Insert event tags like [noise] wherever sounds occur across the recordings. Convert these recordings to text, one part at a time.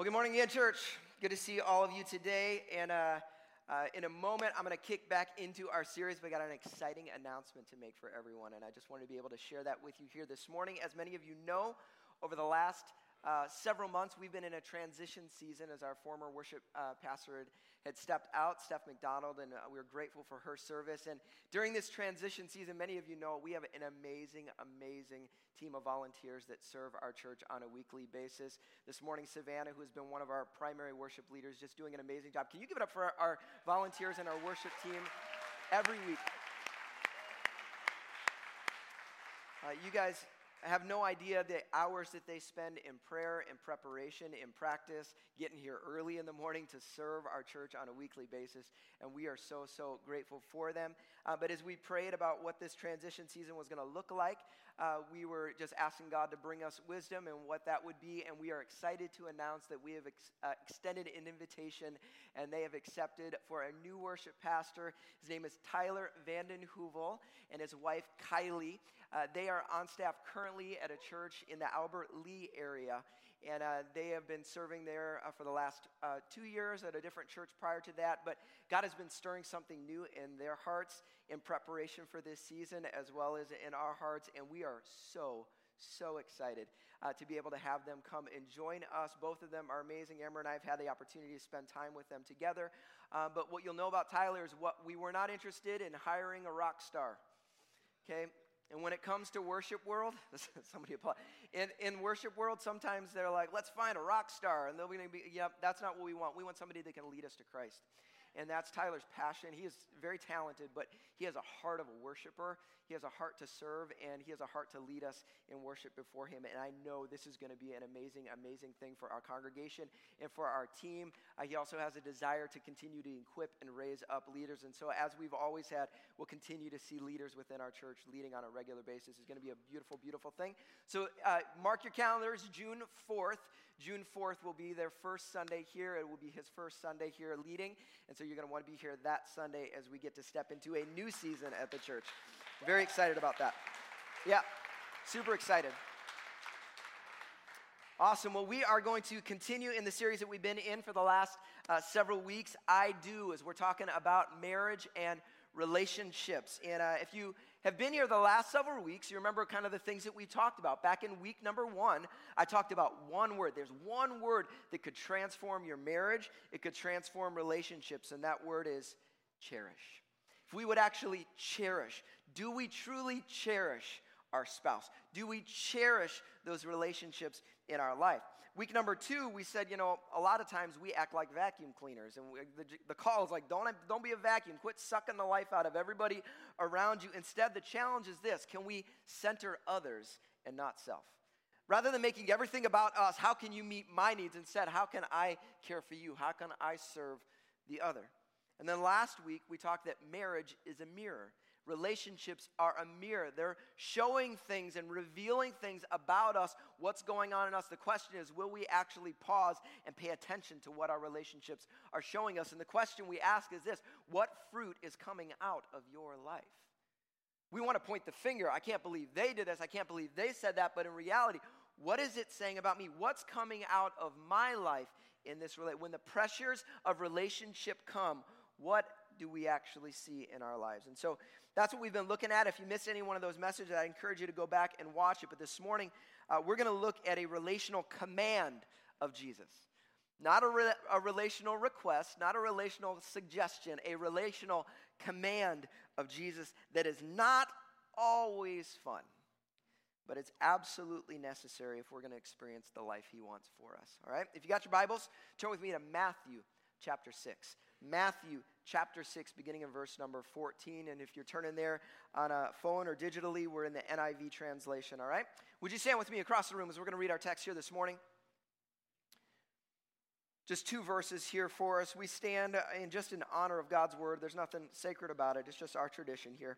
Well, good morning again, church. Good to see all of you today. And uh, uh, in a moment, I'm going to kick back into our series. We got an exciting announcement to make for everyone, and I just wanted to be able to share that with you here this morning. As many of you know, over the last uh, several months, we've been in a transition season as our former worship uh, pastor had, had, stepped out, Steph McDonald, and uh, we are grateful for her service. And during this transition season, many of you know we have an amazing, amazing team of volunteers that serve our church on a weekly basis. This morning, Savannah, who has been one of our primary worship leaders, just doing an amazing job. Can you give it up for our, our volunteers and our worship team every week? Uh, you guys I have no idea the hours that they spend in prayer, in preparation, in practice, getting here early in the morning to serve our church on a weekly basis. And we are so, so grateful for them. Uh, but as we prayed about what this transition season was going to look like, uh, we were just asking God to bring us wisdom and what that would be. And we are excited to announce that we have ex- uh, extended an invitation and they have accepted for a new worship pastor. His name is Tyler Vanden Heuvel and his wife Kylie. Uh, they are on staff currently at a church in the Albert Lea area, and uh, they have been serving there uh, for the last uh, two years at a different church prior to that. But God has been stirring something new in their hearts in preparation for this season, as well as in our hearts, and we are so so excited uh, to be able to have them come and join us. Both of them are amazing. Amber and I have had the opportunity to spend time with them together. Uh, but what you'll know about Tyler is what we were not interested in hiring a rock star. Okay, and when it comes to worship world, [laughs] somebody apply. In, in worship world, sometimes they're like, let's find a rock star. And to be, yep, that's not what we want. We want somebody that can lead us to Christ. And that's Tyler's passion. He is very talented, but he has a heart of a worshiper. He has a heart to serve, and he has a heart to lead us in worship before him. And I know this is going to be an amazing, amazing thing for our congregation and for our team. Uh, he also has a desire to continue to equip and raise up leaders. And so, as we've always had, we'll continue to see leaders within our church leading on a regular basis. It's going to be a beautiful, beautiful thing. So, uh, mark your calendars, June 4th. June 4th will be their first Sunday here. It will be his first Sunday here leading. And so you're going to want to be here that Sunday as we get to step into a new season at the church. Very excited about that. Yeah, super excited. Awesome. Well, we are going to continue in the series that we've been in for the last uh, several weeks. I do, as we're talking about marriage and relationships. And uh, if you have been here the last several weeks, you remember kind of the things that we talked about. Back in week number one, I talked about one word. There's one word that could transform your marriage, it could transform relationships, and that word is cherish. If we would actually cherish, do we truly cherish our spouse? Do we cherish those relationships in our life? Week number two, we said, you know, a lot of times we act like vacuum cleaners. And we, the, the call is like, don't, don't be a vacuum. Quit sucking the life out of everybody around you. Instead, the challenge is this can we center others and not self? Rather than making everything about us, how can you meet my needs? Instead, how can I care for you? How can I serve the other? And then last week, we talked that marriage is a mirror. Relationships are a mirror. They're showing things and revealing things about us, what's going on in us. The question is, will we actually pause and pay attention to what our relationships are showing us? And the question we ask is this what fruit is coming out of your life? We want to point the finger. I can't believe they did this. I can't believe they said that. But in reality, what is it saying about me? What's coming out of my life in this relationship? When the pressures of relationship come, what do we actually see in our lives? And so that's what we've been looking at. If you missed any one of those messages, I encourage you to go back and watch it. But this morning, uh, we're going to look at a relational command of Jesus. Not a, re- a relational request, not a relational suggestion, a relational command of Jesus that is not always fun, but it's absolutely necessary if we're going to experience the life He wants for us. All right? If you got your Bibles, turn with me to Matthew chapter 6. Matthew chapter 6, beginning in verse number 14. And if you're turning there on a phone or digitally, we're in the NIV translation, all right? Would you stand with me across the room as we're going to read our text here this morning? Just two verses here for us. We stand in just in honor of God's word. There's nothing sacred about it, it's just our tradition here.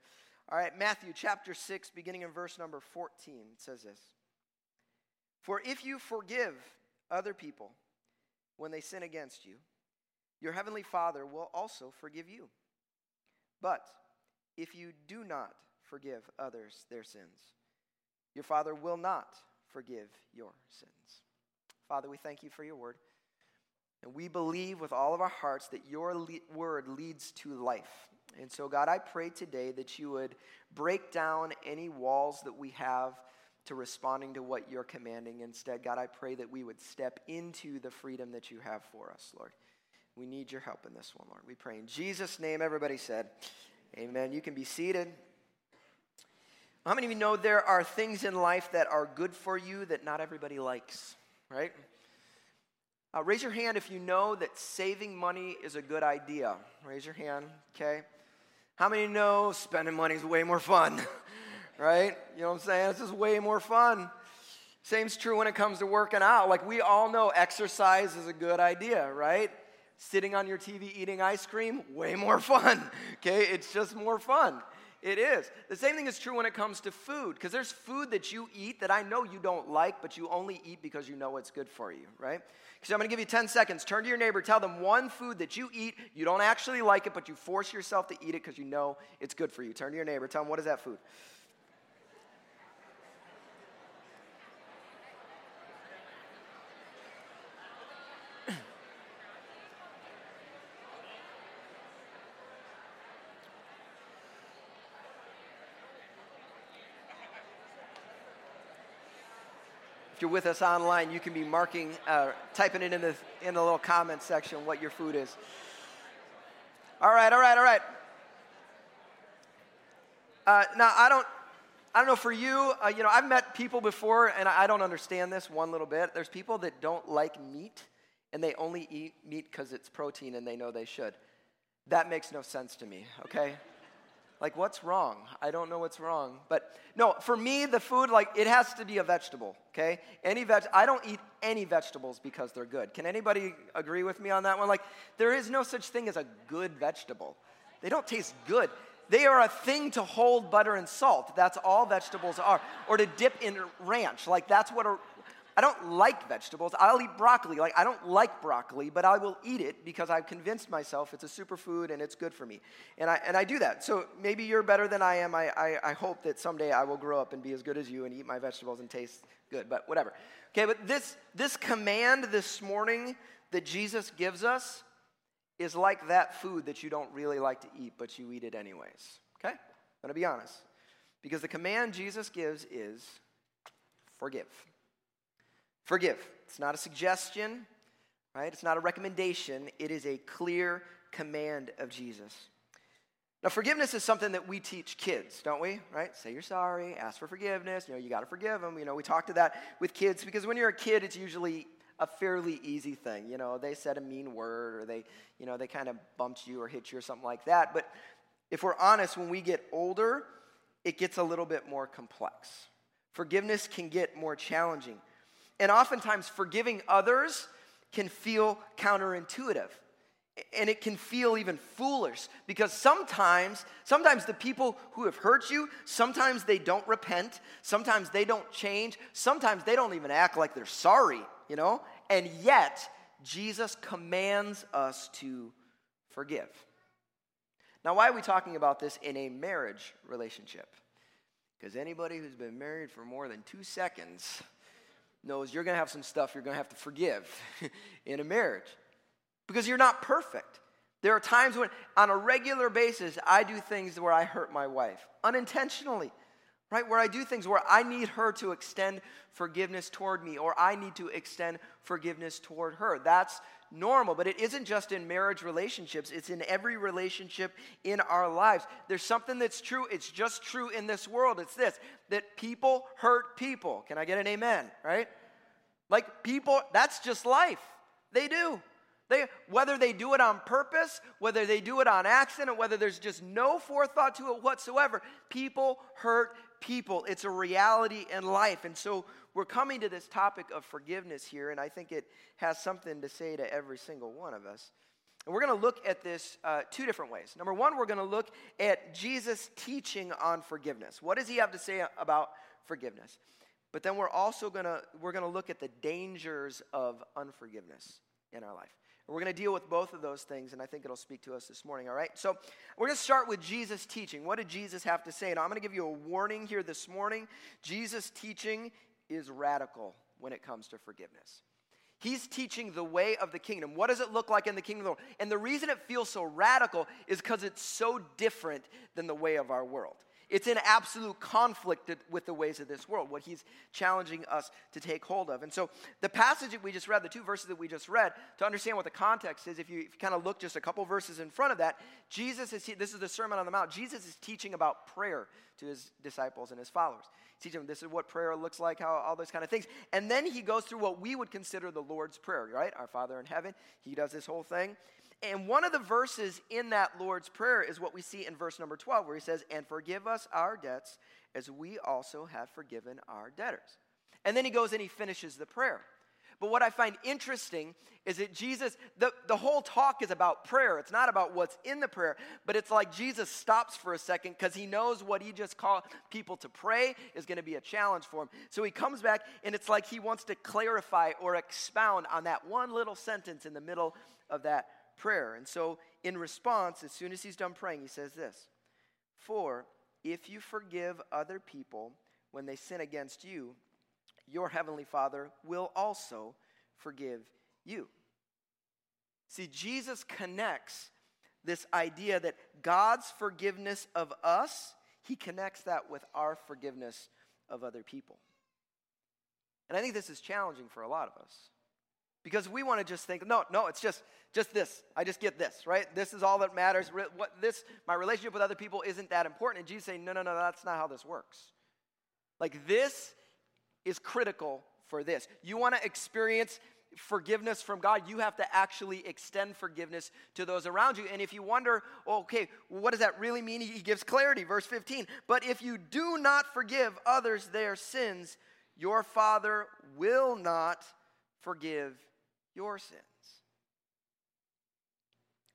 All right, Matthew chapter 6, beginning in verse number 14, it says this For if you forgive other people when they sin against you, your heavenly Father will also forgive you. But if you do not forgive others their sins, your Father will not forgive your sins. Father, we thank you for your word. And we believe with all of our hearts that your le- word leads to life. And so, God, I pray today that you would break down any walls that we have to responding to what you're commanding. Instead, God, I pray that we would step into the freedom that you have for us, Lord. We need your help in this one, Lord. We pray in Jesus' name. Everybody said, Amen. You can be seated. How many of you know there are things in life that are good for you that not everybody likes, right? Uh, raise your hand if you know that saving money is a good idea. Raise your hand, okay? How many know spending money is way more fun, [laughs] right? You know what I'm saying? This is way more fun. Same's true when it comes to working out. Like we all know exercise is a good idea, right? Sitting on your TV eating ice cream, way more fun, [laughs] okay? It's just more fun. It is. The same thing is true when it comes to food, because there's food that you eat that I know you don't like, but you only eat because you know it's good for you, right? So I'm going to give you 10 seconds. Turn to your neighbor, tell them one food that you eat, you don't actually like it, but you force yourself to eat it because you know it's good for you. Turn to your neighbor, tell them what is that food? You're with us online, you can be marking, uh, typing it in the, in the little comment section what your food is. All right, all right, all right. Uh, now, I don't, I don't know for you, uh, you know, I've met people before and I don't understand this one little bit. There's people that don't like meat and they only eat meat because it's protein and they know they should. That makes no sense to me, okay? Like, what's wrong? I don't know what's wrong. But no, for me, the food, like, it has to be a vegetable, okay? Any veg, I don't eat any vegetables because they're good. Can anybody agree with me on that one? Like, there is no such thing as a good vegetable. They don't taste good. They are a thing to hold butter and salt. That's all vegetables are. Or to dip in ranch. Like, that's what a, I don't like vegetables. I'll eat broccoli. Like, I don't like broccoli, but I will eat it because I've convinced myself it's a superfood and it's good for me. And I, and I do that. So maybe you're better than I am. I, I, I hope that someday I will grow up and be as good as you and eat my vegetables and taste good, but whatever. Okay, but this, this command this morning that Jesus gives us is like that food that you don't really like to eat, but you eat it anyways. Okay? I'm to be honest. Because the command Jesus gives is forgive. Forgive. It's not a suggestion, right? It's not a recommendation. It is a clear command of Jesus. Now, forgiveness is something that we teach kids, don't we? Right? Say you're sorry, ask for forgiveness. You know, you got to forgive them. You know, we talk to that with kids because when you're a kid, it's usually a fairly easy thing. You know, they said a mean word or they, you know, they kind of bumped you or hit you or something like that. But if we're honest, when we get older, it gets a little bit more complex. Forgiveness can get more challenging. And oftentimes, forgiving others can feel counterintuitive. And it can feel even foolish because sometimes, sometimes the people who have hurt you, sometimes they don't repent, sometimes they don't change, sometimes they don't even act like they're sorry, you know? And yet, Jesus commands us to forgive. Now, why are we talking about this in a marriage relationship? Because anybody who's been married for more than two seconds knows you're going to have some stuff you're going to have to forgive [laughs] in a marriage because you're not perfect. There are times when, on a regular basis, I do things where I hurt my wife unintentionally, right? Where I do things where I need her to extend forgiveness toward me or I need to extend forgiveness toward her. That's normal, but it isn't just in marriage relationships, it's in every relationship in our lives. There's something that's true, it's just true in this world. It's this that people hurt people. Can I get an amen, right? Like people, that's just life. They do. They, whether they do it on purpose, whether they do it on accident, whether there's just no forethought to it whatsoever, people hurt people. It's a reality in life. And so we're coming to this topic of forgiveness here, and I think it has something to say to every single one of us. And we're going to look at this uh, two different ways. Number one, we're going to look at Jesus' teaching on forgiveness. What does he have to say about forgiveness? But then we're also going to we're going to look at the dangers of unforgiveness in our life. We're going to deal with both of those things, and I think it'll speak to us this morning, all right? So we're going to start with Jesus' teaching. What did Jesus have to say? And I'm going to give you a warning here this morning. Jesus' teaching is radical when it comes to forgiveness. He's teaching the way of the kingdom. What does it look like in the kingdom of the world? And the reason it feels so radical is because it's so different than the way of our world. It's in absolute conflict with the ways of this world, what he's challenging us to take hold of. And so, the passage that we just read, the two verses that we just read, to understand what the context is, if you, if you kind of look just a couple verses in front of that, Jesus is, this is the Sermon on the Mount. Jesus is teaching about prayer to his disciples and his followers teach them this is what prayer looks like, how all those kind of things. And then he goes through what we would consider the Lord's Prayer, right? Our Father in heaven. He does this whole thing. And one of the verses in that Lord's Prayer is what we see in verse number 12, where he says, And forgive us our debts as we also have forgiven our debtors. And then he goes and he finishes the prayer. But what I find interesting is that Jesus, the, the whole talk is about prayer. It's not about what's in the prayer, but it's like Jesus stops for a second because he knows what he just called people to pray is going to be a challenge for him. So he comes back and it's like he wants to clarify or expound on that one little sentence in the middle of that prayer. And so in response, as soon as he's done praying, he says this For if you forgive other people when they sin against you, your heavenly Father will also forgive you. See, Jesus connects this idea that God's forgiveness of us, he connects that with our forgiveness of other people. And I think this is challenging for a lot of us. Because we want to just think, no, no, it's just just this. I just get this, right? This is all that matters. What this my relationship with other people isn't that important. And Jesus saying, no, no, no, that's not how this works. Like this is critical for this. You want to experience forgiveness from God, you have to actually extend forgiveness to those around you. And if you wonder, okay, what does that really mean? He gives clarity, verse 15. But if you do not forgive others their sins, your Father will not forgive your sins.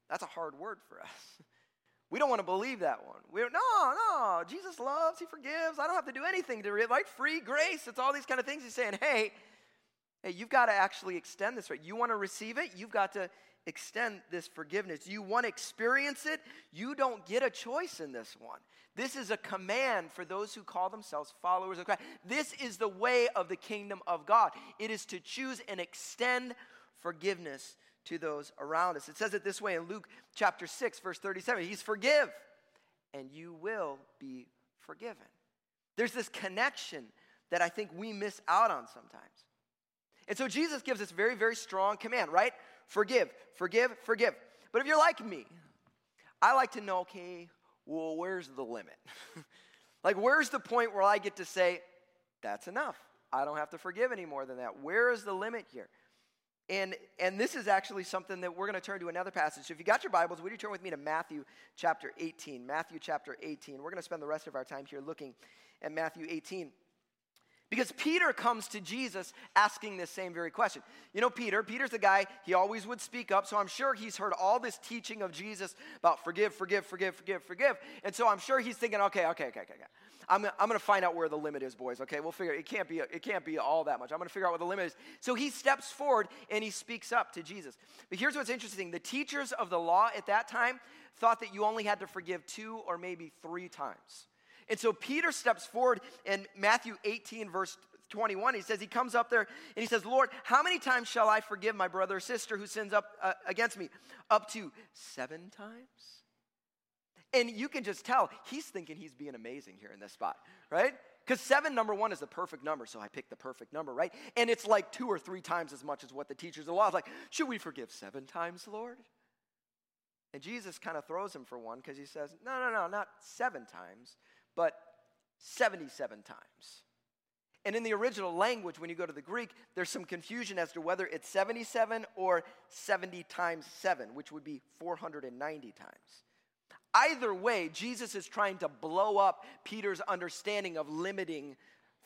That's a hard word for us. [laughs] We don't want to believe that one. We're, no, no, Jesus loves, He forgives. I don't have to do anything to, like free grace. It's all these kind of things. He's saying, hey, hey, you've got to actually extend this right. You want to receive it? You've got to extend this forgiveness. You want to experience it? You don't get a choice in this one. This is a command for those who call themselves followers of Christ. This is the way of the kingdom of God. It is to choose and extend forgiveness to those around us. It says it this way in Luke chapter 6, verse 37 He's forgive, and you will be forgiven. There's this connection that I think we miss out on sometimes. And so Jesus gives this very, very strong command, right? Forgive, forgive, forgive. But if you're like me, I like to know, okay, well, where's the limit? [laughs] like, where's the point where I get to say, that's enough? I don't have to forgive any more than that. Where is the limit here? And, and this is actually something that we're going to turn to another passage. So if you got your Bibles, would you turn with me to Matthew chapter 18? Matthew chapter 18. We're going to spend the rest of our time here looking at Matthew 18. Because Peter comes to Jesus asking this same very question. You know, Peter, Peter's the guy, he always would speak up, so I'm sure he's heard all this teaching of Jesus about forgive, forgive, forgive, forgive, forgive. And so I'm sure he's thinking, okay, okay, okay, okay, okay. I'm, I'm going to find out where the limit is, boys. Okay, we'll figure it. Can't be it can't be all that much. I'm going to figure out what the limit is. So he steps forward and he speaks up to Jesus. But here's what's interesting: the teachers of the law at that time thought that you only had to forgive two or maybe three times. And so Peter steps forward in Matthew 18, verse 21. He says, He comes up there and he says, Lord, how many times shall I forgive my brother or sister who sins up uh, against me? Up to seven times? And you can just tell he's thinking he's being amazing here in this spot, right? Because seven, number one, is the perfect number, so I picked the perfect number, right? And it's like two or three times as much as what the teachers of the law is like, should we forgive seven times, Lord? And Jesus kind of throws him for one because he says, no, no, no, not seven times, but 77 times. And in the original language, when you go to the Greek, there's some confusion as to whether it's 77 or 70 times 7, which would be 490 times. Either way, Jesus is trying to blow up Peter's understanding of limiting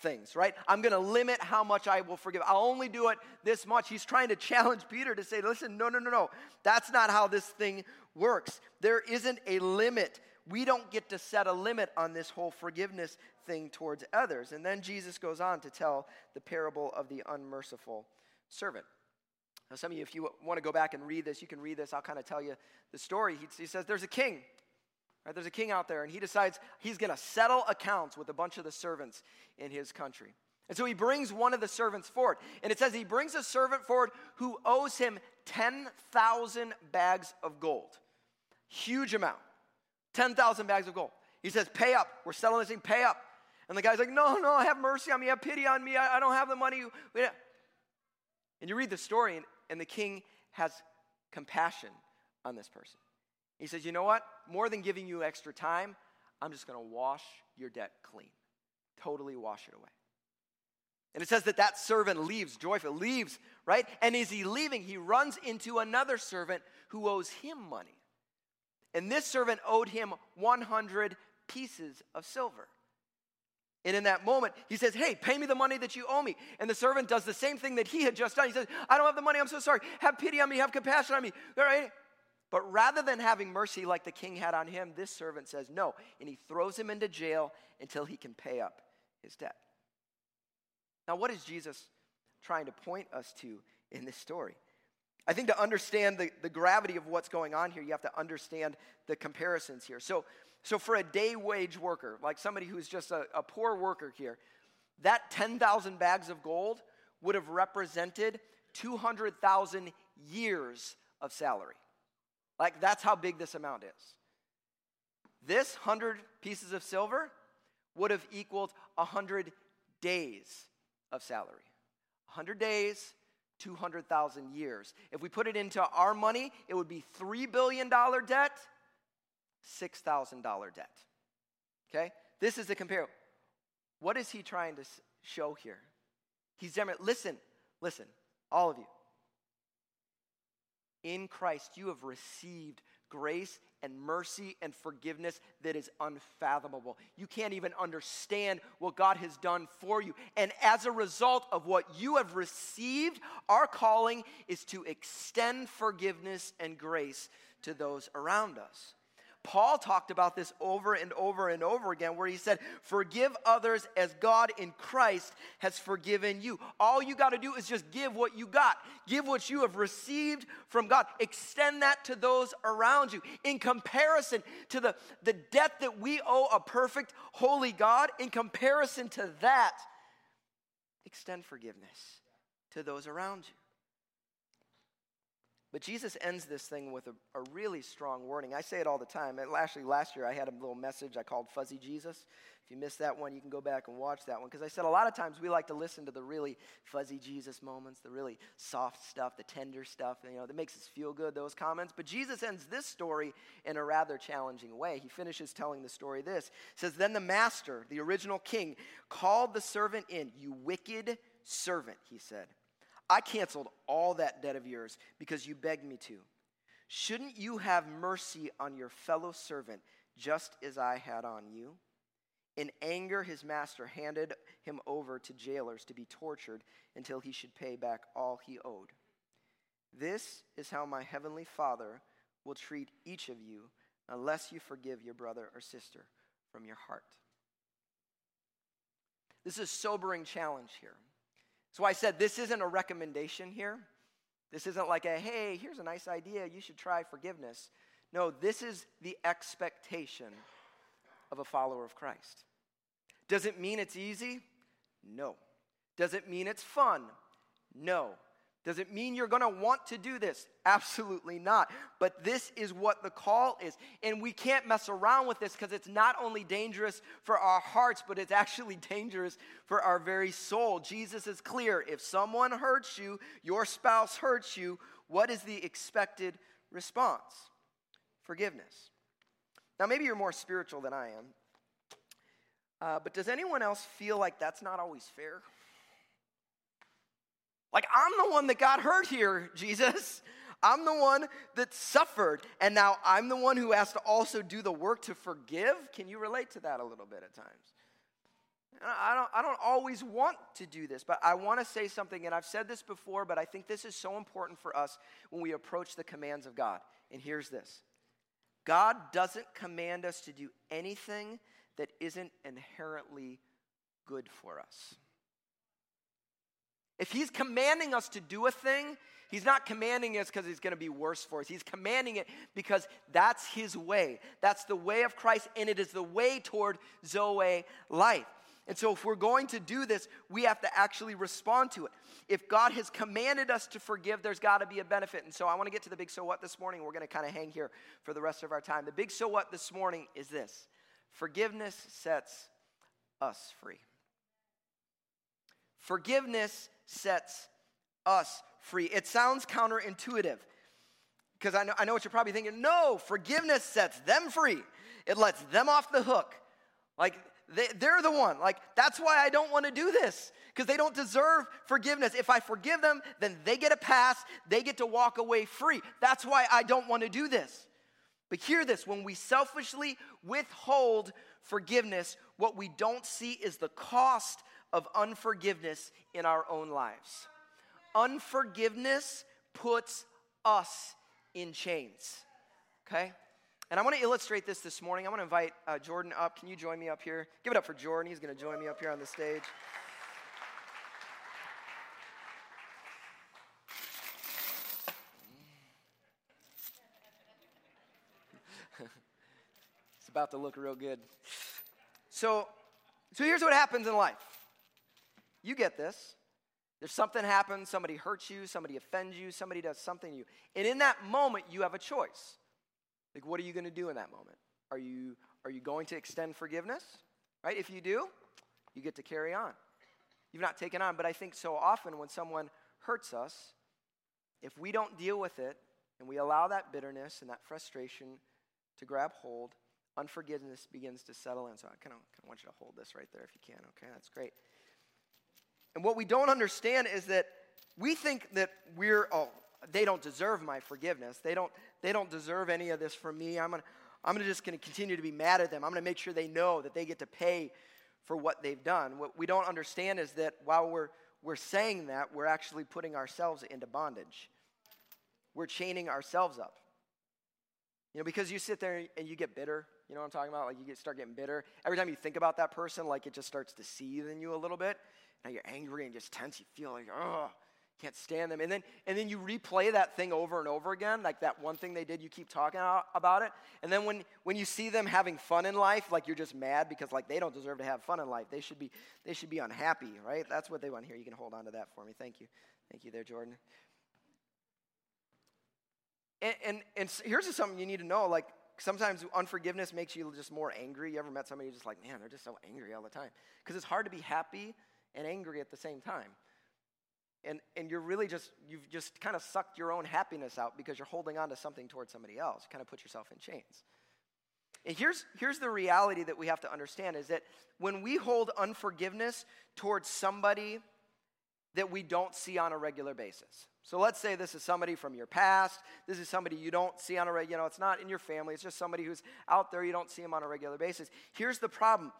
things, right? I'm going to limit how much I will forgive. I'll only do it this much. He's trying to [laughs] challenge Peter to say, listen, no, no, no, no. That's not how this thing works. There isn't a limit. We don't get to set a limit on this whole forgiveness thing towards others. And then Jesus goes on to tell the parable of the unmerciful servant. Now, some of you, if you want to go back and read this, you can read this. I'll kind of tell you the story. He, he says, There's a king Right, there's a king out there, and he decides he's going to settle accounts with a bunch of the servants in his country. And so he brings one of the servants forward. And it says he brings a servant forward who owes him 10,000 bags of gold. Huge amount. 10,000 bags of gold. He says, Pay up. We're selling this thing, pay up. And the guy's like, No, no, have mercy on me, have pity on me. I, I don't have the money. And you read the story, and, and the king has compassion on this person. He says, You know what? More than giving you extra time, I'm just going to wash your debt clean. Totally wash it away. And it says that that servant leaves, joyful, leaves, right? And as he leaving, he runs into another servant who owes him money. And this servant owed him 100 pieces of silver. And in that moment, he says, Hey, pay me the money that you owe me. And the servant does the same thing that he had just done. He says, I don't have the money. I'm so sorry. Have pity on me. Have compassion on me. All right? But rather than having mercy like the king had on him, this servant says, No. And he throws him into jail until he can pay up his debt. Now, what is Jesus trying to point us to in this story? I think to understand the, the gravity of what's going on here, you have to understand the comparisons here. So, so for a day wage worker, like somebody who's just a, a poor worker here, that 10,000 bags of gold would have represented 200,000 years of salary. Like, that's how big this amount is. This 100 pieces of silver would have equaled 100 days of salary. 100 days, 200,000 years. If we put it into our money, it would be $3 billion debt, $6,000 debt. Okay? This is a compare. What is he trying to show here? He's demonstrating, listen, listen, all of you. In Christ, you have received grace and mercy and forgiveness that is unfathomable. You can't even understand what God has done for you. And as a result of what you have received, our calling is to extend forgiveness and grace to those around us. Paul talked about this over and over and over again, where he said, Forgive others as God in Christ has forgiven you. All you got to do is just give what you got, give what you have received from God. Extend that to those around you. In comparison to the, the debt that we owe a perfect, holy God, in comparison to that, extend forgiveness to those around you. But Jesus ends this thing with a, a, really strong warning. I say it all the time. actually, last year I had a little message I called Fuzzy Jesus. If you missed that one, you can go back and watch that one. Because I said a lot of times we like to listen to the really fuzzy Jesus moments, the really soft stuff, the tender stuff, you know, that makes us feel good, those comments. But Jesus ends this story in a rather challenging way. He finishes telling the story this. says, Then the master, the original king, called the servant in. You wicked servant, he said. I canceled all that debt of yours because you begged me to. Shouldn't you have mercy on your fellow servant just as I had on you? In anger, his master handed him over to jailers to be tortured until he should pay back all he owed. This is how my heavenly Father will treat each of you unless you forgive your brother or sister from your heart. This is a sobering challenge here. So I said this isn't a recommendation here. This isn't like a, hey, here's a nice idea, you should try forgiveness. No, this is the expectation of a follower of Christ. Does it mean it's easy? No. Does it mean it's fun? No. Does it mean you're going to want to do this? Absolutely not. But this is what the call is. And we can't mess around with this because it's not only dangerous for our hearts, but it's actually [laughs] dangerous for our very soul. Jesus is clear. If someone hurts you, your spouse hurts you, what is the expected response? Forgiveness. Now, maybe you're more spiritual than I am. Uh, but does anyone else feel like that's not always fair? Like, I'm the one that got hurt here, [laughs] Jesus. I'm the one that suffered, and now I'm the one who has to also do the work to forgive. Can you relate to that a little bit at times? I don't, I don't always want to do this, but I want to say something, and I've said this before, but I think this is so important for us when we approach the commands of God. And here's this God doesn't command us to do anything that isn't inherently good for us. If he's commanding us to do a thing, he's not commanding us because he's going to be worse for us. He's commanding it because that's his way. That's the way of Christ, and it is the way toward Zoe life. And so, if we're going to do this, we have to actually respond to it. If God has commanded us to forgive, there's got to be a benefit. And so, I want to get to the big so what this morning. We're going to kind of hang here for the rest of our time. The big so what this morning is this forgiveness sets us free. Forgiveness sets us free. It sounds counterintuitive because I know, I know what you're probably thinking. No, forgiveness sets them free, it lets them off the hook. Like, they, they're the one. Like, that's why I don't want to do this because they don't deserve forgiveness. If I forgive them, then they get a pass, they get to walk away free. That's why I don't want to do this. But hear this when we selfishly withhold forgiveness, what we don't see is the cost of unforgiveness in our own lives. Unforgiveness puts us in chains. Okay? And I want to illustrate this this morning. I want to invite uh, Jordan up. Can you join me up here? Give it up for Jordan. He's going to join me up here on the stage. [laughs] it's about to look real good. So, so here's what happens in life. You get this. There's something happens, somebody hurts you, somebody offends you, somebody does something to you. And in that moment, you have a choice. Like, what are you going to do in that moment? Are you, are you going to extend forgiveness? Right? If you do, you get to carry on. You've not taken on, but I think so often when someone hurts us, if we don't deal with it and we allow that bitterness and that frustration to grab hold, unforgiveness begins to settle in. So I kind of want you to hold this right there if you can. Okay, that's great. And what we don't understand is that we think that we're, oh, they don't deserve my forgiveness. They don't, they don't deserve any of this from me. I'm, gonna, I'm gonna just going to continue to be mad at them. I'm going to make sure they know that they get to pay for what they've done. What we don't understand is that while we're, we're saying that, we're actually putting ourselves into bondage. We're chaining ourselves up. You know, because you sit there and you get bitter. You know what I'm talking about? Like you get, start getting bitter. Every time you think about that person, like it just starts to seethe in you a little bit. Now you're angry and just tense. You feel like, oh, can't stand them. And then, and then you replay that thing over and over again, like that one thing they did, you keep talking about it. And then when, when you see them having fun in life, like you're just mad because like they don't deserve to have fun in life. They should be, they should be unhappy, right? That's what they want here. You can hold on to that for me. Thank you. Thank you there, Jordan. And, and, and here's something you need to know. Like sometimes unforgiveness makes you just more angry. You ever met somebody who's just like, man, they're just so angry all the time? Because it's hard to be happy and angry at the same time. And, and you're really just, you've just kind of sucked your own happiness out because you're holding on to something towards somebody else. You kind of put yourself in chains. And here's, here's the reality that we have to understand is that when we hold unforgiveness towards somebody that we don't see on a regular basis. So let's say this is somebody from your past. This is somebody you don't see on a regular, you know, it's not in your family. It's just somebody who's out there. You don't see them on a regular basis. Here's the problem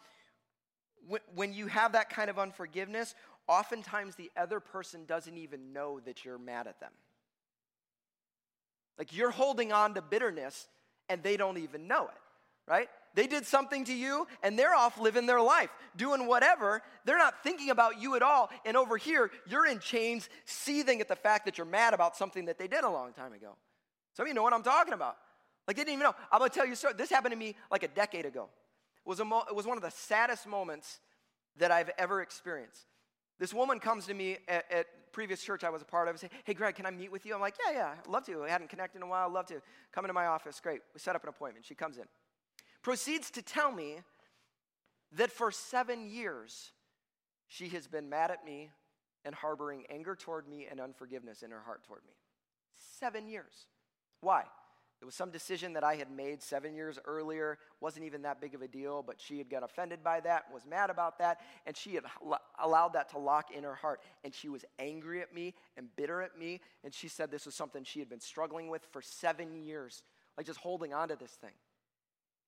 when you have that kind of unforgiveness, oftentimes the other person doesn't even know that you're mad at them. Like you're holding on to bitterness and they don't even know it, right? They did something to you and they're off living their life, doing whatever. They're not thinking about you at all. And over here, you're in chains, seething at the fact that you're mad about something that they did a long time ago. Some of you know what I'm talking about. Like they didn't even know. I'm gonna tell you story. This happened to me like a decade ago was, a mo- it was one of the saddest moments that I've ever experienced. This woman comes to me at, at previous church I was a part of and say, Hey, Greg, can I meet with you? I'm like, Yeah, yeah, I'd love to. I hadn't connected in a while. I'd love to. Come into my office. Great. We set up an appointment. She comes in. Proceeds to tell me that for seven years, she has been mad at me and harboring anger toward me and unforgiveness in her heart toward me. Seven years. Why? It was some decision that I had made seven years earlier, wasn't even that big of a deal, but she had got offended by that, was mad about that, and she had allowed that to lock in her heart. And she was angry at me and bitter at me, and she said this was something she had been struggling with for seven years, like just holding on to this thing.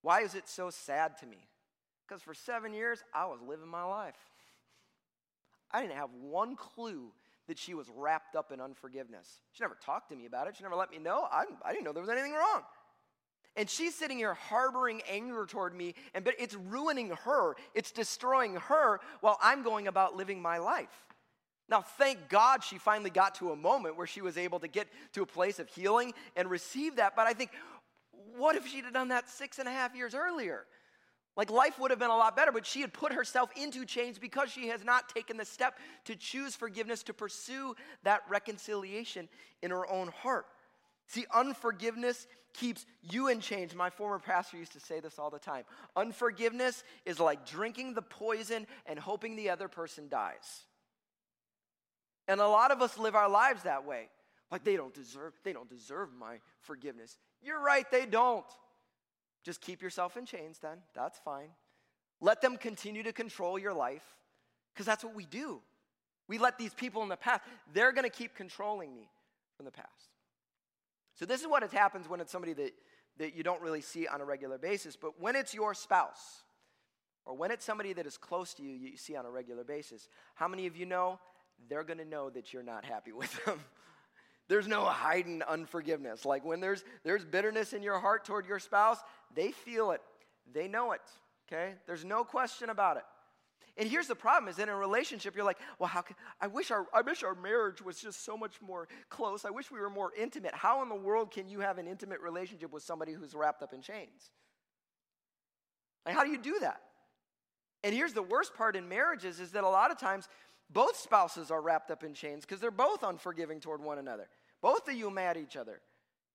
Why is it so sad to me? Because for seven years, I was living my life. I didn't have one clue that she was wrapped up in unforgiveness. She never talked to me about it. She never let me know. I, I didn't know there was anything wrong. And she's sitting here harboring anger toward me, and but it's ruining her. It's destroying her while I'm going about living my life. Now, thank God she finally got to a moment where she was able to get to a place of healing and receive that. But I think, what if she'd have done that six and a half years earlier? Like life would have been a lot better, but she had put herself into chains because she has not taken the step to choose forgiveness, to pursue that reconciliation in her own heart. See, unforgiveness keeps you in chains. My former pastor used to say this all the time. Unforgiveness is like drinking the poison and hoping the other person dies. And a lot of us live our lives that way. Like they don't deserve they don't deserve my forgiveness. You're right, they don't. Just keep yourself in chains then. That's fine. Let them continue to control your life because that's what we do. We let these people in the past, they're going to keep controlling me from the past. So, this is what happens when it's somebody that, that you don't really see on a regular basis. But when it's your spouse, or when it's somebody that is close to you, you see on a regular basis, how many of you know they're going to know that you're not happy [laughs] with them? There's no hiding unforgiveness. Like when there's, there's bitterness in your heart toward your spouse, they feel it, they know it, okay? There's no question about it. And here's the problem is in a relationship, you're like, well, how can, I wish our, I wish our marriage was just so much more close. I wish we were more intimate. How in the world can you have an intimate relationship with somebody who's wrapped up in chains? Like, how do you do that? And here's the worst part in marriages is that a lot of times both spouses are wrapped up in chains because they're both unforgiving toward one another. Both of you mad at each other,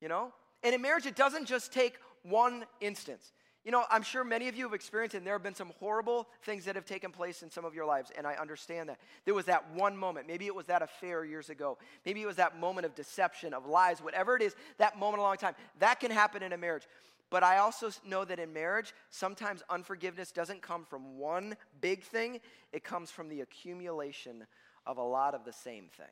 you know? And in marriage, it doesn't just take one instance. You know, I'm sure many of you have experienced and there have been some horrible things that have taken place in some of your lives, and I understand that. There was that one moment. Maybe it was that affair years ago. Maybe it was that moment of deception, of lies, whatever it is, that moment a long time. That can happen in a marriage. But I also know that in marriage, sometimes unforgiveness doesn't come from one big thing, it comes from the accumulation of a lot of the same thing.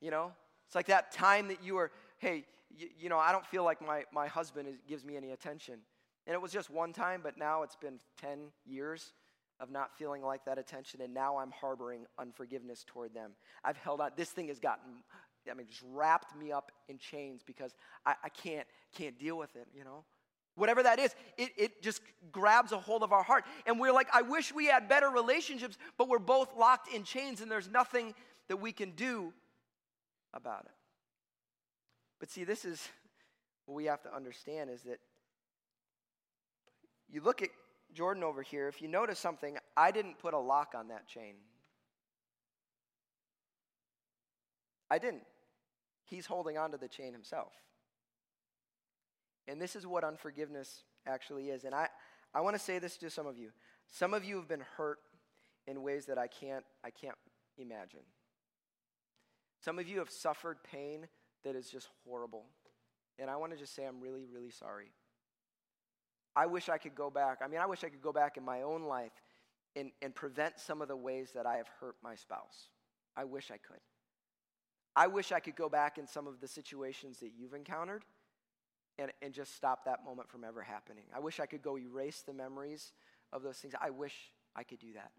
You know? It's like that time that you were, hey, you, you know, I don't feel like my, my husband is, gives me any attention. And it was just one time, but now it's been 10 years of not feeling like that attention, and now I'm harboring unforgiveness toward them. I've held on. This thing has gotten I mean, just wrapped me up in chains because I, I can't, can't deal with it, you know? Whatever that is, it, it just grabs a hold of our heart. And we're like, I wish we had better relationships, but we're both locked in chains and there's nothing that we can do about it. But see, this is what we have to understand is that you look at Jordan over here, if you notice something, I didn't put a lock on that chain. I didn't. He's holding on to the chain himself. And this is what unforgiveness actually is. And I, I want to say this to some of you. Some of you have been hurt in ways that I can't, I can't imagine. Some of you have suffered pain that is just horrible. And I want to just say I'm really, really sorry. I wish I could go back. I mean, I wish I could go back in my own life and, and prevent some of the ways that I have hurt my spouse. I wish I could. I wish I could go back in some of the situations that you've encountered and, and just stop that moment from ever happening. I wish I could go erase the memories of those things. I wish I could do that.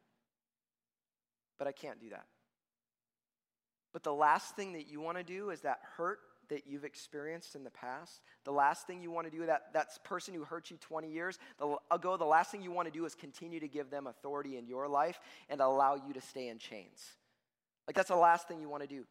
But I can't do that. But the last thing that you want to do is that hurt that you've experienced in the past. The last thing you want to do, that, that person who hurt you 20 years ago, the last thing you want to do is continue to give them authority in your life and allow you to stay in chains. Like, that's the last thing you want to do.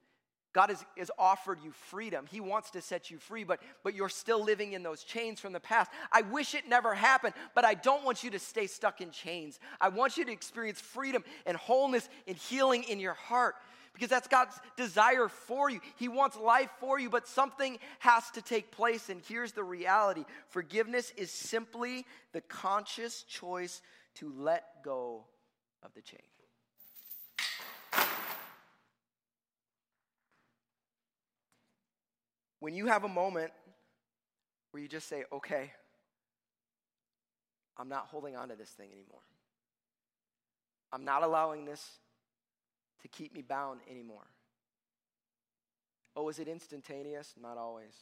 God has, has offered you freedom. He wants to set you free, but, but you're still living in those chains from the past. I wish it never happened, but I don't want you to stay stuck in chains. I want you to experience freedom and wholeness and healing in your heart because that's God's desire for you. He wants life for you, but something has to take place. And here's the reality forgiveness is simply the conscious choice to let go of the chain. When you have a moment where you just say, okay, I'm not holding on to this thing anymore. I'm not allowing this to keep me bound anymore. Oh, is it instantaneous? Not always.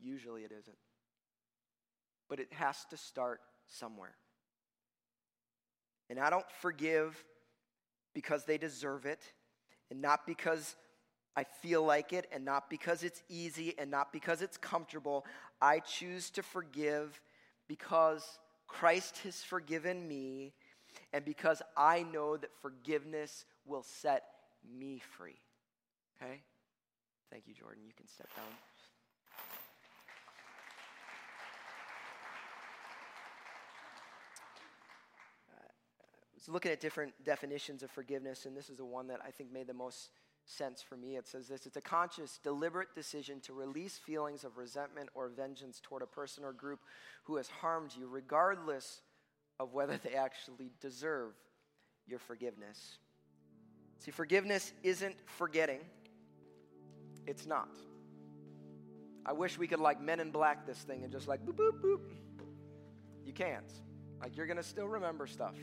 Usually it isn't. But it has to start somewhere. And I don't forgive because they deserve it, and not because I feel like it, and not because it's easy and not because it's comfortable. I choose to forgive because Christ has forgiven me, and because I know that forgiveness will set me free. Okay? Thank you, Jordan. You can step down. Uh, I was looking at different definitions of forgiveness, and this is the one that I think made the most sense for me. It says this it's a conscious, deliberate decision to release feelings of resentment or vengeance toward a person or group who has harmed you, regardless of whether they actually deserve your forgiveness. See, forgiveness isn't forgetting, it's not. I wish we could like men in black this thing and just like boop, boop, boop. You can't. Like you're to still remember stuff.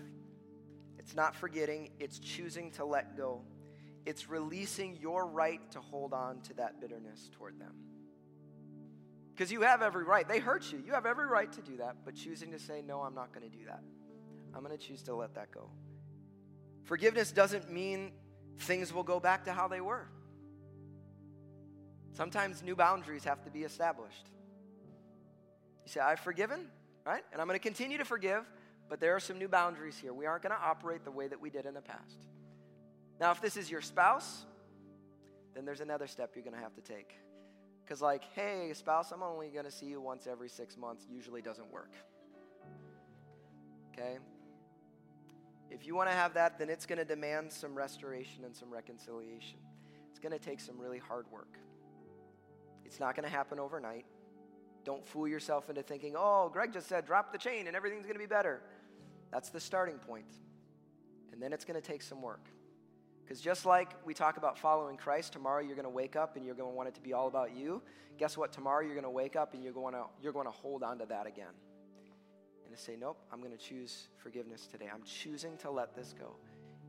It's not forgetting, it's choosing to let go. It's releasing your right to hold on to that bitterness toward them. Because you have every right. They hurt you. You have every right to do that, but choosing to say, no, I'm not going to do that. I'm going to choose to let that go. Forgiveness doesn't mean things will go back to how they were. Sometimes new boundaries have to be established. You say, I've forgiven, right? And I'm going to continue to forgive, but there are some new boundaries here. We aren't going to operate the way that we did in the past. Now, if this is your spouse, then there's another step you're going to have to take. Because, like, hey, spouse, I'm only going to see you once every six months, usually doesn't work. Okay? If you want to have that, then it's going to demand some restoration and some reconciliation. It's going to take some really hard work. It's not going to happen overnight. Don't fool yourself into thinking, oh, Greg just said drop the chain and everything's going to be better. That's the starting point. And then it's going to take some work. Because just like we talk about following Christ, tomorrow you're going to wake up and you're going to want it to be all about you. Guess what? Tomorrow you're going to wake up and you're going to, you're going to hold on to that again. And to say, nope, I'm going to choose forgiveness today. I'm choosing to let this go.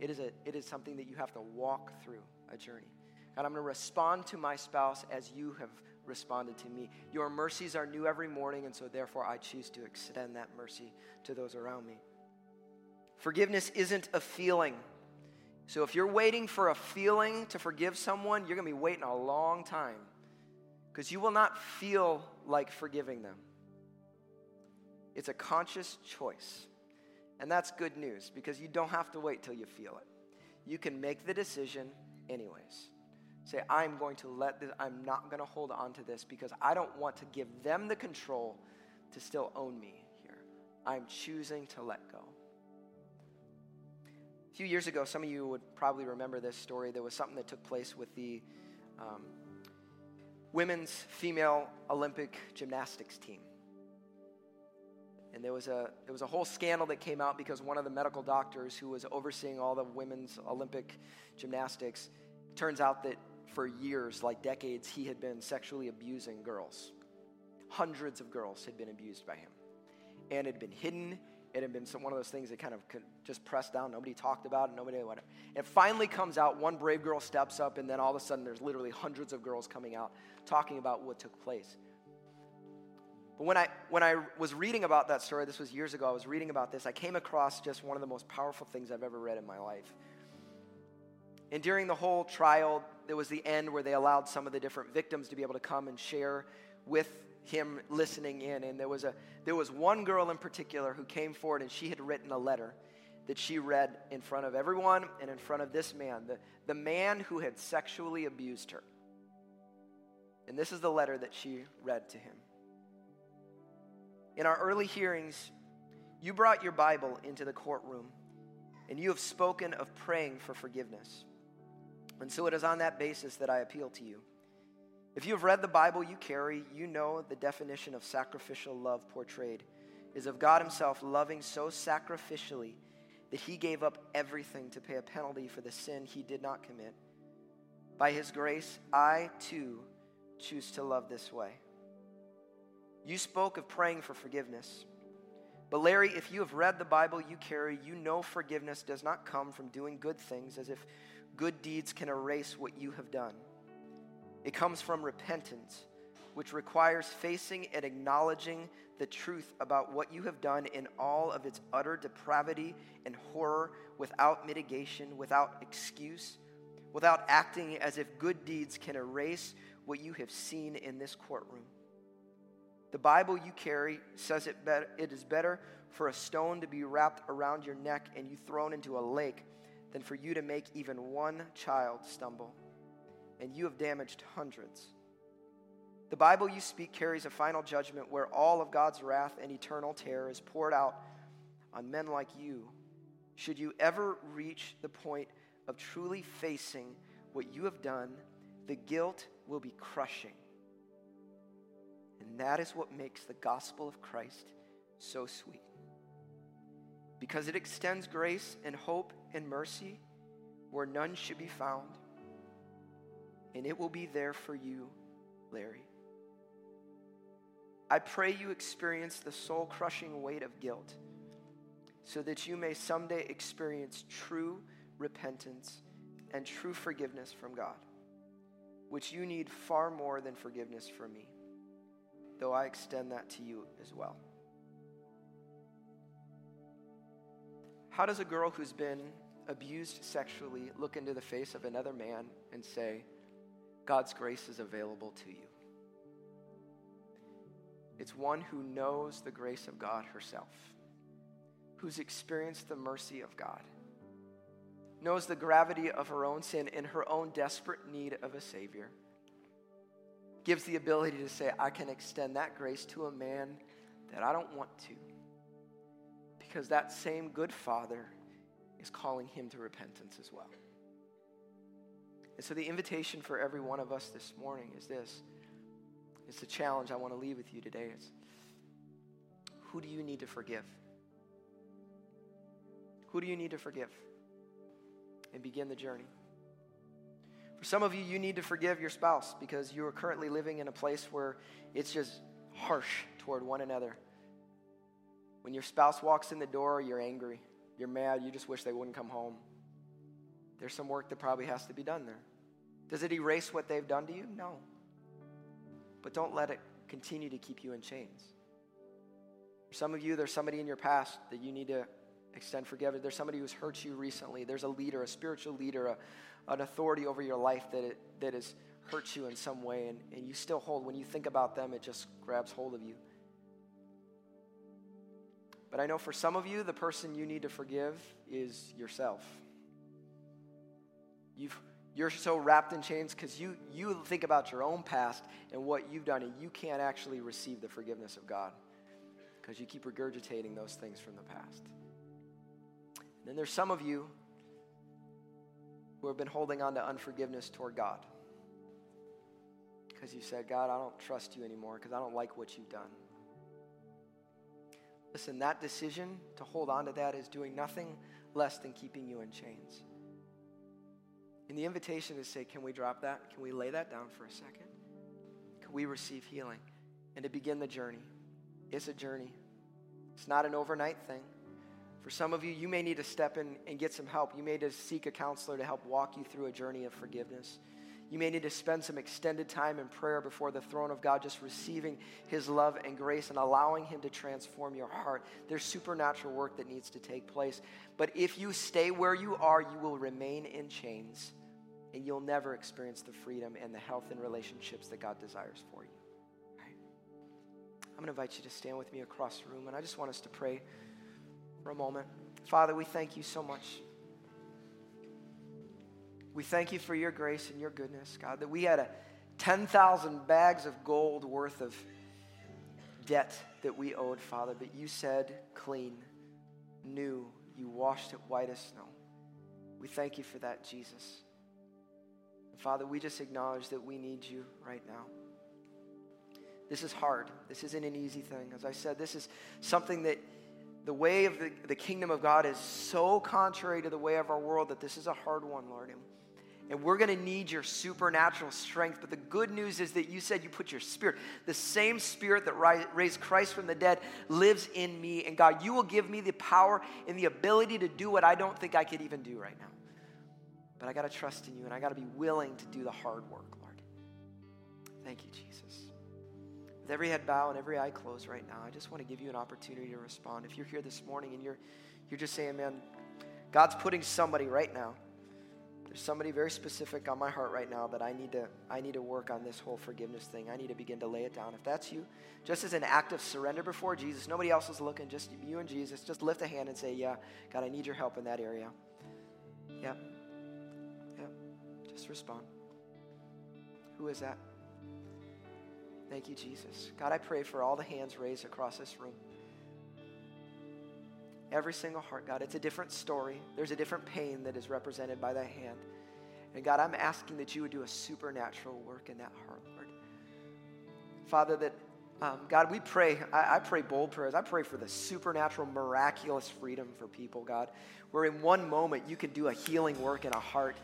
It is, a, it is something that you have to walk through a journey. God, I'm going to respond to my spouse as you have responded to me. Your mercies are new every morning, and so therefore I choose to extend that mercy to those around me. Forgiveness isn't a feeling. So if you're waiting for a feeling to forgive someone, you're going to be waiting a long time because you will not feel like forgiving them. It's a conscious choice. And that's good news because you don't have to wait till you feel it. You can make the decision anyways. Say, I'm going to let this, I'm not going to hold on to this because I don't want to give them the control to still own me here. I'm choosing to let go. A few years ago, some of you would probably remember this story. There was something that took place with the um, women's female Olympic gymnastics team. And there was, a, there was a whole scandal that came out because one of the medical doctors who was overseeing all the women's Olympic gymnastics turns out that for years, like decades, he had been sexually abusing girls. Hundreds of girls had been abused by him. And it had been hidden. It had been some, one of those things that kind of just pressed down. Nobody talked about it. Nobody, whatever. It finally comes out. One brave girl steps up, and then all of a sudden, there's literally hundreds of girls coming out talking about what took place. But when I, when I was reading about that story, this was years ago, I was reading about this, I came across just one of the most powerful things I've ever read in my life. And during the whole trial, there was the end where they allowed some of the different victims to be able to come and share with him listening in. And there was, a, there was one girl in particular who came forward and she had written a letter that she read in front of everyone and in front of this man, the, the man who had sexually abused her. And this is the letter that she read to him. In our early hearings, you brought your Bible into the courtroom and you have spoken of praying for forgiveness. And so it is on that basis that I appeal to you. If you have read the Bible you carry, you know the definition of sacrificial love portrayed is of God Himself loving so sacrificially that He gave up everything to pay a penalty for the sin He did not commit. By His grace, I too choose to love this way. You spoke of praying for forgiveness. But, Larry, if you have read the Bible you carry, you know forgiveness does not come from doing good things as if good deeds can erase what you have done. It comes from repentance, which requires facing and acknowledging the truth about what you have done in all of its utter depravity and horror without mitigation, without excuse, without acting as if good deeds can erase what you have seen in this courtroom. The Bible you carry says it, better, it is better for a stone to be wrapped around your neck and you thrown into a lake than for you to make even one child stumble. And you have damaged hundreds. The Bible you speak carries a final judgment where all of God's wrath and eternal terror is poured out on men like you, should you ever reach the point of truly facing what you have done, the guilt will be crushing. And that is what makes the gospel of Christ so sweet. Because it extends grace and hope and mercy where none should be found. And it will be there for you, Larry. I pray you experience the soul crushing weight of guilt so that you may someday experience true repentance and true forgiveness from God, which you need far more than forgiveness from me, though I extend that to you as well. How does a girl who's been abused sexually look into the face of another man and say, God's grace is available to you? It's one who knows the grace of God herself, who's experienced the mercy of God, knows the gravity of her own sin and her own desperate need of a Savior, gives the ability to say, I can extend that grace to a man that I don't want to because that same good father is calling him to repentance as well. And so, the invitation for every one of us this morning is this it's the challenge I want to leave with you today. It's who do you need to forgive? Who do you need to forgive? And begin the journey. For some of you, you need to forgive your spouse because you are currently living in a place where it's just harsh toward one another. When your spouse walks in the door, you're angry, you're mad, you just wish they wouldn't come home. There's some work that probably has to be done there. Does it erase what they've done to you? No. But don't let it continue to keep you in chains. For some of you, there's somebody in your past that you need to extend forgiveness. There's somebody who's hurt you recently. There's a leader, a spiritual leader, a, an authority over your life that, it, that has hurt you in some way, and, and you still hold. When you think about them, it just grabs hold of you. But I know for some of you, the person you need to forgive is yourself. You've, you're so wrapped in chains because you, you think about your own past and what you've done, and you can't actually receive the forgiveness of God because you keep regurgitating those things from the past. And then there's some of you who have been holding on to unforgiveness toward God because you said, God, I don't trust you anymore because I don't like what you've done. Listen, that decision to hold on to that is doing nothing less than keeping you in chains. And the invitation is say, can we drop that? Can we lay that down for a second? Can we receive healing? And to begin the journey. It's a journey. It's not an overnight thing. For some of you, you may need to step in and get some help. You may need to seek a counselor to help walk you through a journey of forgiveness. You may need to spend some extended time in prayer before the throne of God, just receiving His love and grace and allowing Him to transform your heart. There's supernatural work that needs to take place. But if you stay where you are, you will remain in chains and you'll never experience the freedom and the health and relationships that God desires for you. I'm going to invite you to stand with me across the room, and I just want us to pray for a moment. Father, we thank you so much we thank you for your grace and your goodness, God, that we had a 10,000 bags of gold worth of debt that we owed, Father, but you said clean, new. You washed it white as snow. We thank you for that, Jesus. Father, we just acknowledge that we need you right now. This is hard. This isn't an easy thing. As I said, this is something that the way of the, the kingdom of God is so contrary to the way of our world that this is a hard one, Lord. And and we're going to need your supernatural strength. But the good news is that you said you put your spirit, the same spirit that raised Christ from the dead, lives in me. And God, you will give me the power and the ability to do what I don't think I could even do right now. But I got to trust in you and I got to be willing to do the hard work, Lord. Thank you, Jesus. With every head bowed and every eye closed right now, I just want to give you an opportunity to respond. If you're here this morning and you're, you're just saying, man, God's putting somebody right now there's somebody very specific on my heart right now that I need to I need to work on this whole forgiveness thing. I need to begin to lay it down. If that's you, just as an act of surrender before Jesus, nobody else is looking, just you and Jesus, just lift a hand and say, "Yeah, God, I need your help in that area." Yep. Yep. Just respond. Who is that? Thank you, Jesus. God, I pray for all the hands raised across this room. Every single heart, God. It's a different story. There's a different pain that is represented by that hand. And God, I'm asking that you would do a supernatural work in that heart, Lord. Father, that um, God, we pray, I, I, pray bold prayers. I pray for the supernatural, miraculous freedom for people, God, where in one moment you can do a healing work in a heart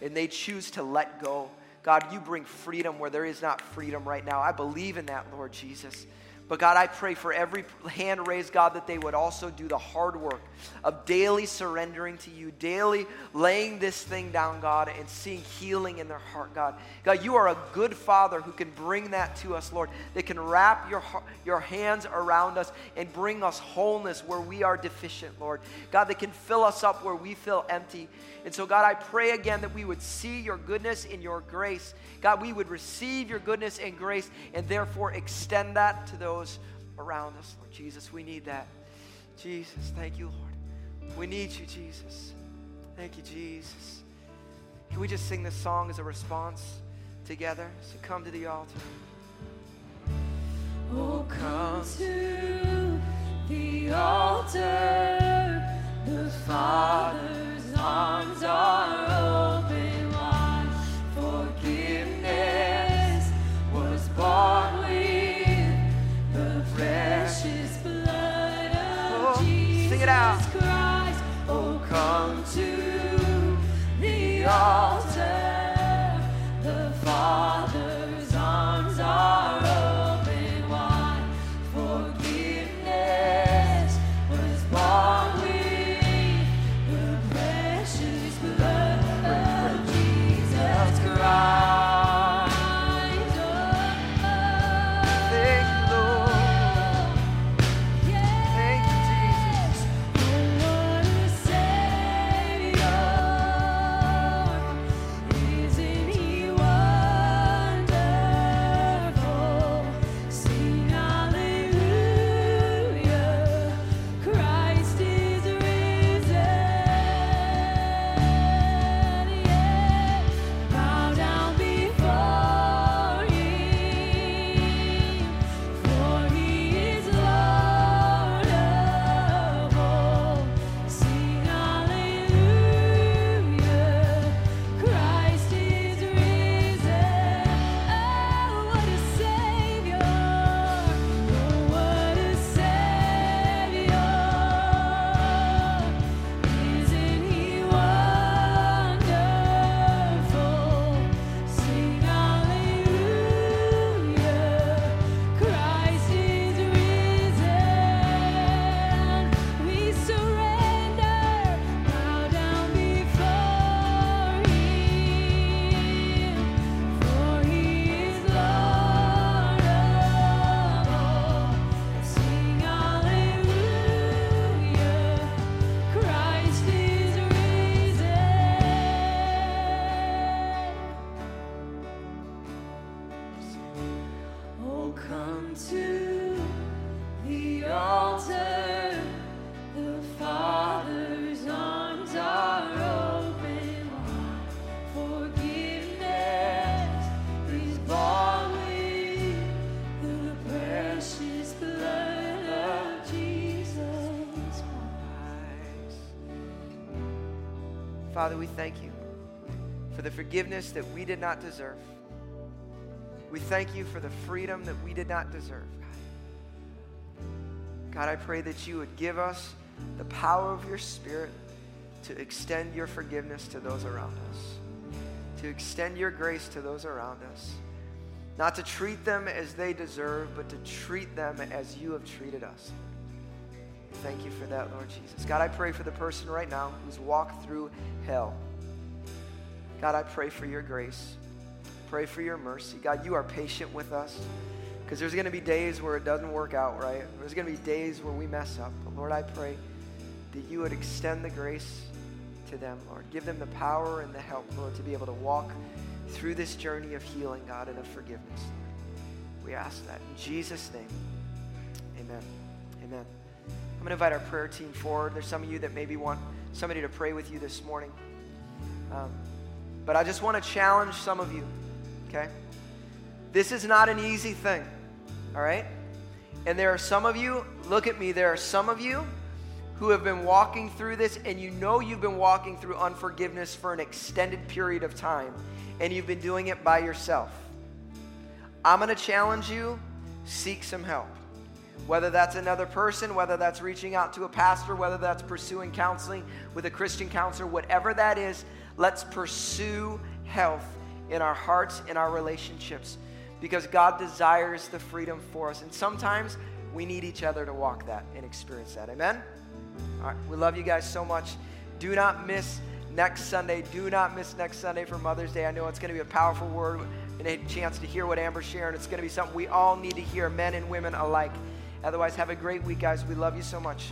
and they choose to let go. God, you bring freedom where there is not freedom right now. I believe in that, Lord Jesus. But God, I pray for every hand raised, God, that they would also do the hard work of daily surrendering to you, daily laying this thing down, God, and seeing healing in their heart, God. God, you are a good Father who can bring that to us, Lord, that can wrap your, your hands around us and bring us wholeness where we are deficient, Lord. God, that can fill us up where we feel empty. And so, God, I pray again that we would see your goodness and your grace. God, we would receive your goodness and grace and therefore extend that to those around us, Lord Jesus. We need that. Jesus, thank you, Lord. We need you, Jesus. Thank you, Jesus. Can we just sing this song as a response together? So come to the altar. Oh, come to the altar, the Father's arms are open it out. Christ. Oh, come to the altar. Father, we thank you for the forgiveness that we did not deserve. We thank you for the freedom that we did not deserve, God. I pray that you would give us the power of your Spirit to extend your forgiveness to those around us, to extend your grace to those around us, not to treat them as they deserve, but to treat them as you have treated us. Thank you for that, Lord Jesus. God, I pray for the person right now who's walked through hell. God, I pray for your grace. Pray for your mercy. God, you are patient with us because there's going to be days where it doesn't work out right. There's going to be days where we mess up. But Lord, I pray that you would extend the grace to them, Lord. Give them the power and the help, Lord, to be able to walk through this journey of healing, God, and of forgiveness. We ask that in Jesus' name. Amen. Amen. I'm going to invite our prayer team forward. There's some of you that maybe want somebody to pray with you this morning. Um, but I just want to challenge some of you, okay? This is not an easy thing, all right? And there are some of you, look at me, there are some of you who have been walking through this and you know you've been walking through unforgiveness for an extended period of time and you've been doing it by yourself. I'm going to challenge you seek some help. Whether that's another person, whether that's reaching out to a pastor, whether that's pursuing counseling with a Christian counselor, whatever that is, let's pursue health in our hearts, in our relationships, because God desires the freedom for us. And sometimes we need each other to walk that and experience that. Amen? All right, we love you guys so much. Do not miss next Sunday. Do not miss next Sunday for Mother's Day. I know it's going to be a powerful word and a chance to hear what Amber's sharing. It's going to be something we all need to hear, men and women alike. Otherwise, have a great week, guys. We love you so much.